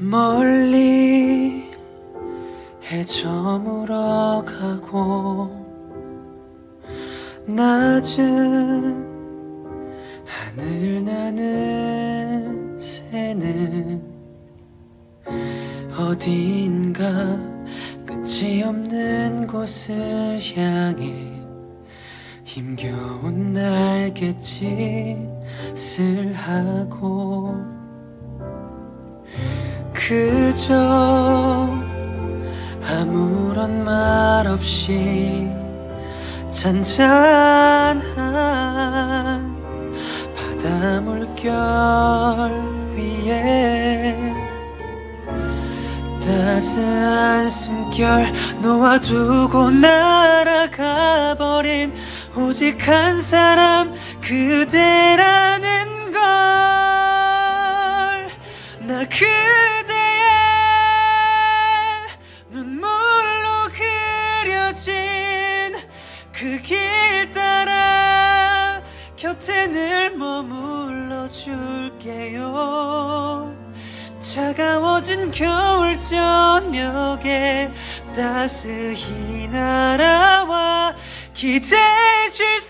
멀리 해 저물어 가고 낮은 하늘 나는 새는 어디인가 끝이 없는 곳을 향해 힘겨운 날갯짓을 하고 그저 아무런 말 없이 잔잔한 바다 물결 위에 따스한 숨결 놓아두고 날아가 버린 오직 한 사람 그대라는 걸. 나 그 그 길 따라 곁에 늘 머물러 줄게요. 차가워진 겨울 저녁에 따스히 날아와 기대해 줄